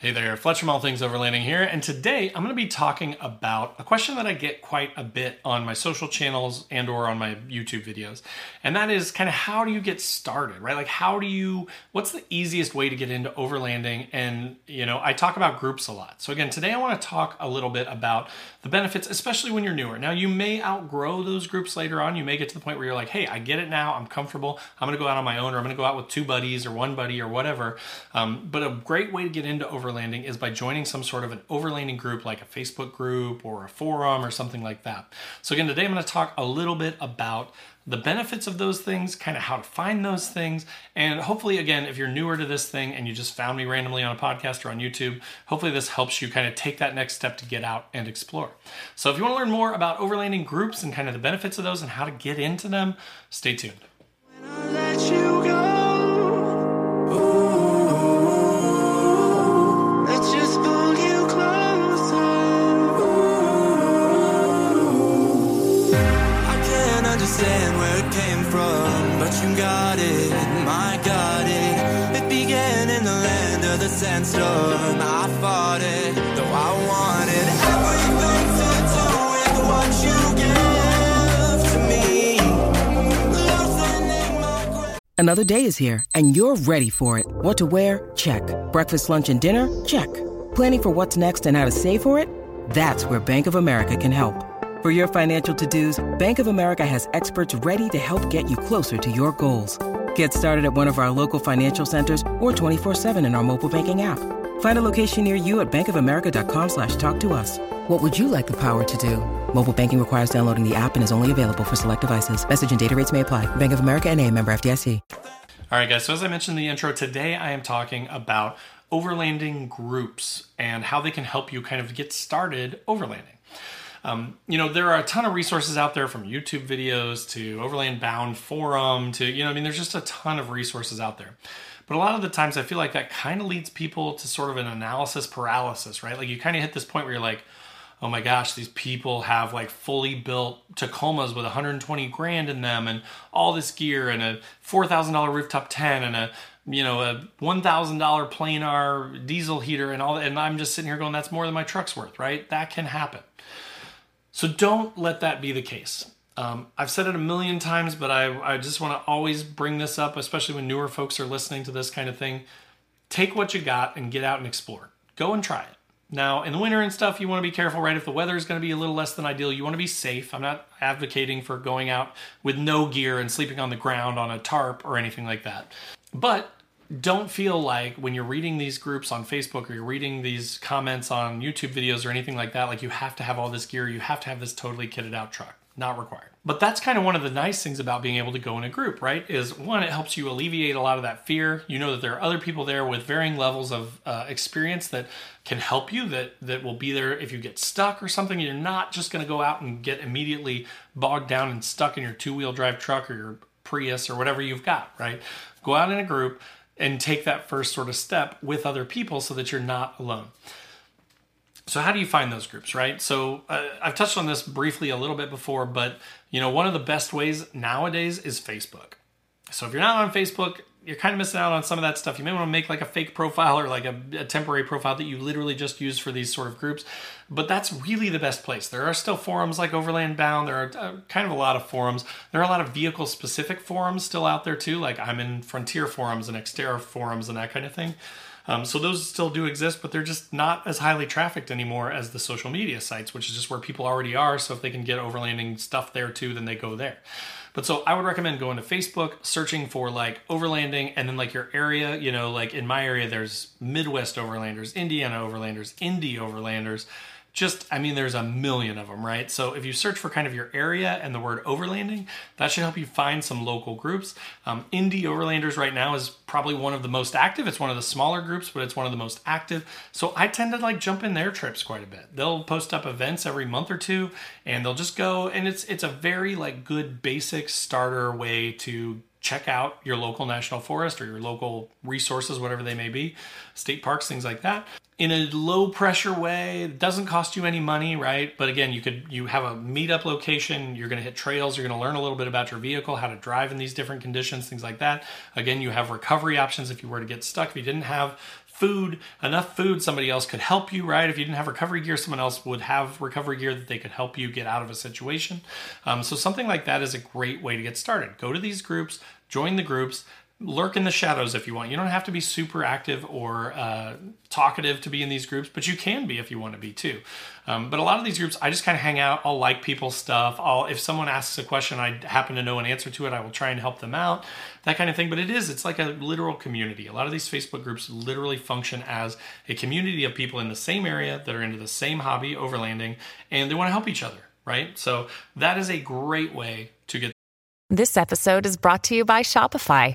Hey there, Fletcher from All Things Overlanding here, and today I'm going to be talking about a question that I get quite a bit on my social channels and or on my YouTube videos. And that is kind of how do you get started, right? Like how do you what's the easiest way to get into overlanding? And, you know, I talk about groups a lot. So again, today I want to talk a little bit about the benefits especially when you're newer. Now, you may outgrow those groups later on. You may get to the point where you're like, "Hey, I get it now. I'm comfortable. I'm going to go out on my own or I'm going to go out with two buddies or one buddy or whatever." Um, but a great way to get into over overlanding is by joining some sort of an overlanding group like a Facebook group or a forum or something like that. So, again, today I'm going to talk a little bit about the benefits of those things, kind of how to find those things, and hopefully, again, if you're newer to this thing and you just found me randomly on a podcast or on YouTube, hopefully this helps you kind of take that next step to get out and explore. So, if you want to learn more about overlanding groups and kind of the benefits of those and how to get into them, stay tuned. Sandstorm. I fought it, though I wanted everything to do with what you give to me. Another day is here, and you're ready for it. What to wear? Check. Breakfast, lunch, and dinner? Check. Planning for what's next and how to save for it? That's where Bank of America can help. For your financial to-dos, Bank of America has experts ready to help get you closer to your goals. Get started at one of our local financial centers or 24-7 in our mobile banking app. Find a location near you at bankofamerica.com slash talk to us. What would you like the power to do? Mobile banking requires downloading the app and is only available for select devices. Message and data rates may apply. Bank of America and a member FDIC. All right, guys. So as I mentioned in the intro, today I am talking about overlanding groups and how they can help you kind of get started overlanding. Um, you know, there are a ton of resources out there from YouTube videos to Overland Bound forum to, you know, I mean, there's just a ton of resources out there. But a lot of the times I feel like that kind of leads people to sort of an analysis paralysis, right? Like you kind of hit this point where you're like, oh my gosh, these people have like fully built Tacomas with 120 grand in them and all this gear and a $4,000 rooftop tent and a you know a $1,000 planar diesel heater and all that and I'm just sitting here going that's more than my truck's worth, right? That can happen. So don't let that be the case. Um, I've said it a million times, but I, I just want to always bring this up, especially when newer folks are listening to this kind of thing. Take what you got and get out and explore. Go and try it. Now, in the winter and stuff, you want to be careful, right? If the weather is going to be a little less than ideal, you want to be safe. I'm not advocating for going out with no gear and sleeping on the ground on a tarp or anything like that. But don't feel like when you're reading these groups on Facebook or you're reading these comments on YouTube videos or anything like that, like you have to have all this gear, you have to have this totally kitted out truck. Not required. But that's kind of one of the nice things about being able to go in a group, right? Is one, it helps you alleviate a lot of that fear. You know that there are other people there with varying levels of uh, experience that can help you, that that will be there if you get stuck or something. You're not just going to go out and get immediately bogged down and stuck in your two wheel drive truck or your Prius or whatever you've got, right? Go out in a group and take that first sort of step with other people so that you're not alone. So how do you find those groups, right? So uh, I've touched on this briefly a little bit before, but you know, one of the best ways nowadays is Facebook. So if you're not on Facebook, you're kind of missing out on some of that stuff. You may want to make like a fake profile or like a, a, temporary profile that you literally just use for these sort of groups. But that's really the best place. There are still forums like Overland Bound. There are uh, kind of a lot of forums. There are a lot of vehicle specific forums still out there too. Like I'm in Frontier forums and Xterra forums and that kind of thing. Um, so those still do exist, but they're just not as highly trafficked anymore as the social media sites, which is just where people already are. So if they can get overlanding stuff there too, then they go there. But so I would recommend going to Facebook, searching for like overlanding, and then like your area. You know, like in my area, there's Midwest overlanders, Indiana overlanders, Indy overlanders just i mean there's a million of them right? So if you search for kind of your area and the word overlanding that should help you find some local groups. Um, Indy overlanders right now is probably one of the most active. It's one of the smaller groups but it's one of the most active. So i tend to like jump in their trips quite a bit. They'll post up events every month or two and they'll just go and it's it's a very like good basic starter way to check out your local national forest or your local resources, whatever they may be, state parks, things like that. In a low pressure way, it doesn't cost you any money, right? But again, you could you have a meetup location, you're gonna hit trails, you're gonna learn a little bit about your vehicle, how to drive in these different conditions, things like that. Again, you have recovery options if you were to get stuck. If you didn't have food, enough food, somebody else could help you, right? If you didn't have recovery gear, someone else would have recovery gear that they could help you get out of a situation. Um, so something like that is a great way to get started. Go to these groups, join the groups, lurk in the shadows if you want. You don't have to be super active or uh, talkative to be in these groups, but you can be if you want to be too. Um, but a lot of these groups, I just kind of hang out. I'll like people's stuff. I'll if someone asks a question, I happen to know an answer to it. I will try and help them out, that kind of thing. But it is, it's like a literal community. A lot of these Facebook groups literally function as a community of people in the same area that are into the same hobby, overlanding, and they want to help each other. Right. So that is a great way to get. This episode is brought to you by Shopify.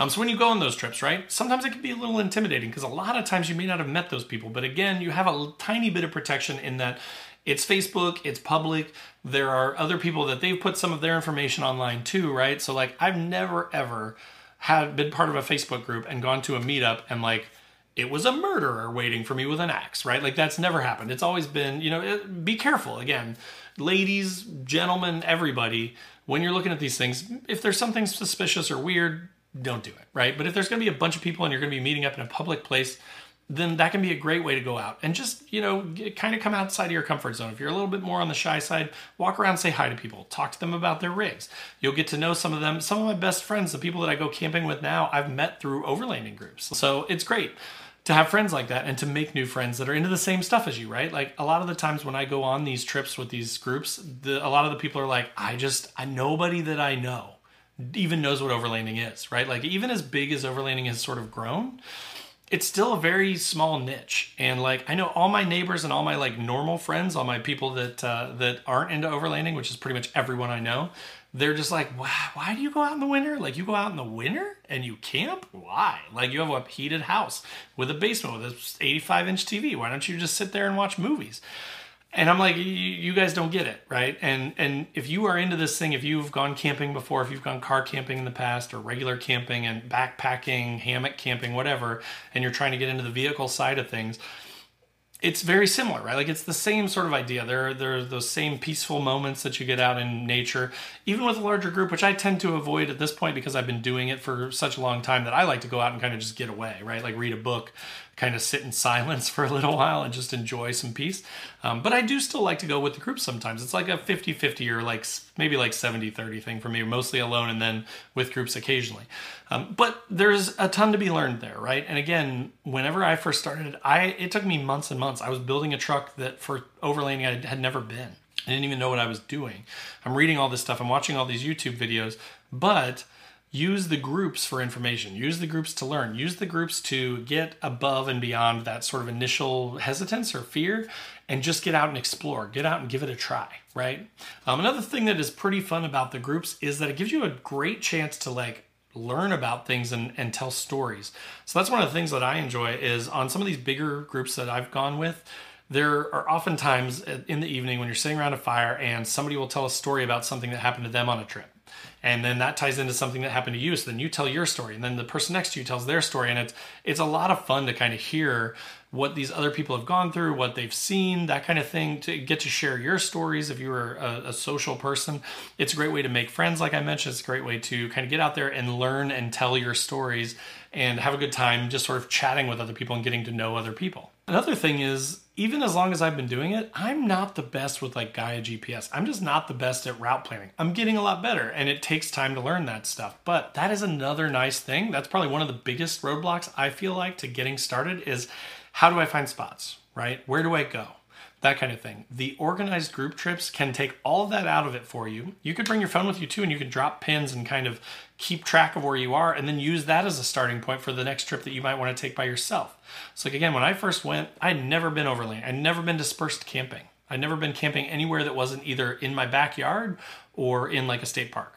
Um, so when you go on those trips, right, sometimes it can be a little intimidating because a lot of times you may not have met those people. But again, you have a tiny bit of protection in that it's Facebook, it's public. There are other people that they've put some of their information online too, right? So like I've never ever had been part of a Facebook group and gone to a meetup and like it was a murderer waiting for me with an axe, right? Like that's never happened. It's always been, you know, it, be careful again, ladies, gentlemen, everybody. When you're looking at these things, if there's something suspicious or weird, don't do it, right? But if there's going to be a bunch of people and you're going to be meeting up in a public place, then that can be a great way to go out and just, you know, get, kind of come outside of your comfort zone. If you're a little bit more on the shy side, walk around, say hi to people, talk to them about their rigs. You'll get to know some of them. Some of my best friends, the people that I go camping with now, I've met through overlanding groups. So it's great to have friends like that and to make new friends that are into the same stuff as you, right? Like a lot of the times when I go on these trips with these groups, the, a lot of the people are like, I just, I nobody that I know even knows what overlanding is, right? Like even as big as overlanding has sort of grown, it's still a very small niche. And like I know all my neighbors and all my like normal friends, all my people that uh, that aren't into overlanding, which is pretty much everyone I know, they're just like, why, why do you go out in the winter? Like you go out in the winter and you camp? Why? Like you have a heated house with a basement with a 85 inch TV. Why don't you just sit there and watch movies? And i'm like you guys don't get it right and and if you are into this thing if you've gone camping before if you've gone car camping in the past or regular camping and backpacking hammock camping whatever and you're trying to get into the vehicle side of things it's very similar, right? Like it's the same sort of idea. There, there are those same peaceful moments that you get out in nature, even with a larger group, which I tend to avoid at this point because I've been doing it for such a long time that I like to go out and kind of just get away, right? Like read a book, kind of sit in silence for a little while and just enjoy some peace. Um, but I do still like to go with the group sometimes. It's like a 50 50 or like maybe like 70 30 thing for me, mostly alone and then with groups occasionally. Um, but there's a ton to be learned there, right? And again, whenever I first started, I it took me months and months. I was building a truck that for overlanding I had never been. I didn't even know what I was doing. I'm reading all this stuff, I'm watching all these YouTube videos, but use the groups for information. Use the groups to learn. Use the groups to get above and beyond that sort of initial hesitance or fear and just get out and explore. Get out and give it a try right? Um, another thing that is pretty fun about the groups is that it gives you a great chance to like learn about things and, and tell stories. So that's one of the things that i enjoy is on some of these bigger groups that i've gone with there are often times uh, in the evening when you're sitting around a fire and somebody will tell a story about something that happened to them on a trip. And then that ties into something that happened to you. So then you tell your story and then the person next to you tells their story. And it's it's a lot of fun to kind of hear what these other people have gone through what they've seen that kind of thing to get to share your stories if you're a, a social person. It's a great way to make friends like i mentioned. It's a great way to kind of get out there and learn and tell your stories and have a good time just sort of chatting with other people and getting to know other people another thing is even as long as I've been doing it, I'm not the best with like Gaia GPS. I'm just not the best at route planning. I'm getting a lot better and it takes time to learn that stuff. But that is another nice thing. That's probably one of the biggest roadblocks I feel like to getting started is how do I find spots, right? Where do I go? That kind of thing. The organized group trips can take all of that out of it for you. You could bring your phone with you too, and you can drop pins and kind of keep track of where you are, and then use that as a starting point for the next trip that you might want to take by yourself. So, like again, when I first went, I'd never been overland. I'd never been dispersed camping. I'd never been camping anywhere that wasn't either in my backyard or in like a state park.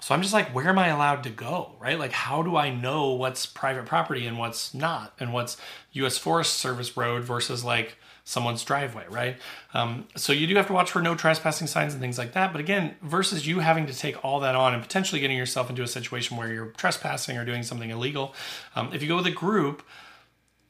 So I'm just like, where am I allowed to go, right? Like, how do I know what's private property and what's not, and what's U.S. Forest Service road versus like someone's driveway, right? Um, so you do have to watch for no trespassing signs and things like that. But again, versus you having to take all that on and potentially getting yourself into a situation where you're trespassing or doing something illegal, um, if you go with a group,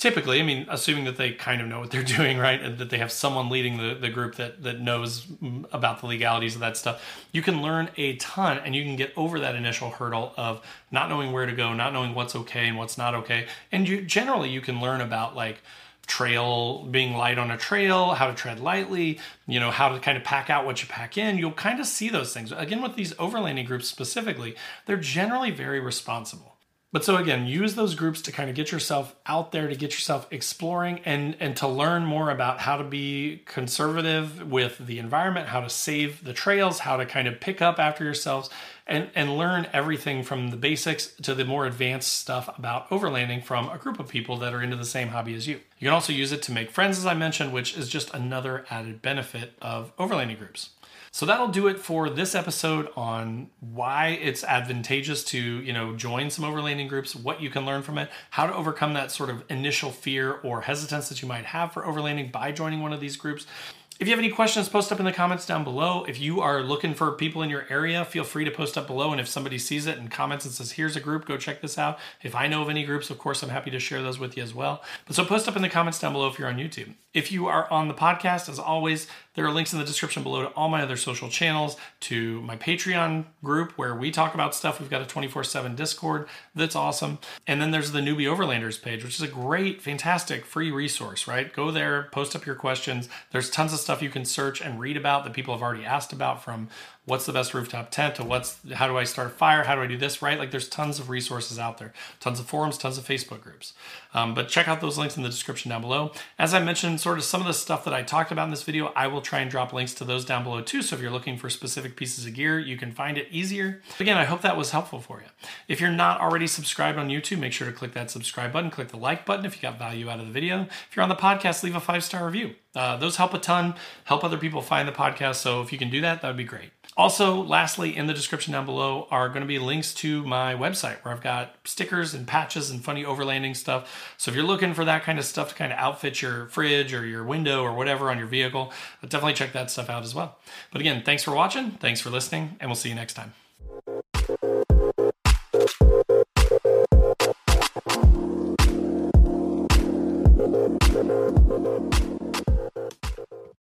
typically, I mean, assuming that they kind of know what they're doing, right, and that they have someone leading the, the group that that knows about the legalities of that stuff, you can learn a ton and you can get over that initial hurdle of not knowing where to go, not knowing what's okay and what's not okay. And you generally you can learn about like trail being light on a trail how to tread lightly you know how to kind of pack out what you pack in. You'll kind of see those things. Again with these overlanding groups specifically they're generally very responsible but so again, use those groups to kind of get yourself out there, to get yourself exploring and and to learn more about how to be conservative with the environment, how to save the trails, how to kind of pick up after yourselves and and learn everything from the basics to the more advanced stuff about overlanding from a group of people that are into the same hobby as you. You can also use it to make friends as I mentioned, which is just another added benefit of overlanding groups. So that'll do it for this episode on why it's advantageous to, you know, join some overlanding groups, what you can learn from it, how to overcome that sort of initial fear or hesitance that you might have for overlanding by joining one of these groups. If you have any questions, post up in the comments down below. If you are looking for people in your area, feel free to post up below. And if somebody sees it and comments and says, here's a group, go check this out. If I know of any groups, of course, I'm happy to share those with you as well. But so post up in the comments down below if you're on YouTube. If you are on the podcast, as always, there are links in the description below to all my other social channels, to my Patreon group where we talk about stuff. We've got a 24 7 Discord that's awesome. And then there's the Newbie Overlanders page, which is a great, fantastic free resource, right? Go there, post up your questions. There's tons of stuff you can search and read about that people have already asked about from what's the best rooftop tent to what's how do I start a fire, how do I do this, right? Like there's tons of resources out there, tons of forums, tons of Facebook groups. Um, but check out those links in the description down below. As I mentioned, sort of some of the stuff that I talked about in this video, I will try and drop links to those down below too. So if you're looking for specific pieces of gear, you can find it easier. Again, I hope that was helpful for you. If you're not already subscribed on YouTube, make sure to click that subscribe button, click the like button if you got value out of the video. If you're on the podcast, leave a five star review. Uh, those help a ton, help other people find the podcast. So if you can do that, that would be great. Also, lastly, in the description down below are going to be links to my website where I've got stickers and patches and funny overlanding stuff. So if you're looking for that kind of stuff to kind of outfit your fridge or your window or whatever on your vehicle, definitely check that stuff out as well. But again, thanks for watching, thanks for listening, and we'll see you next time.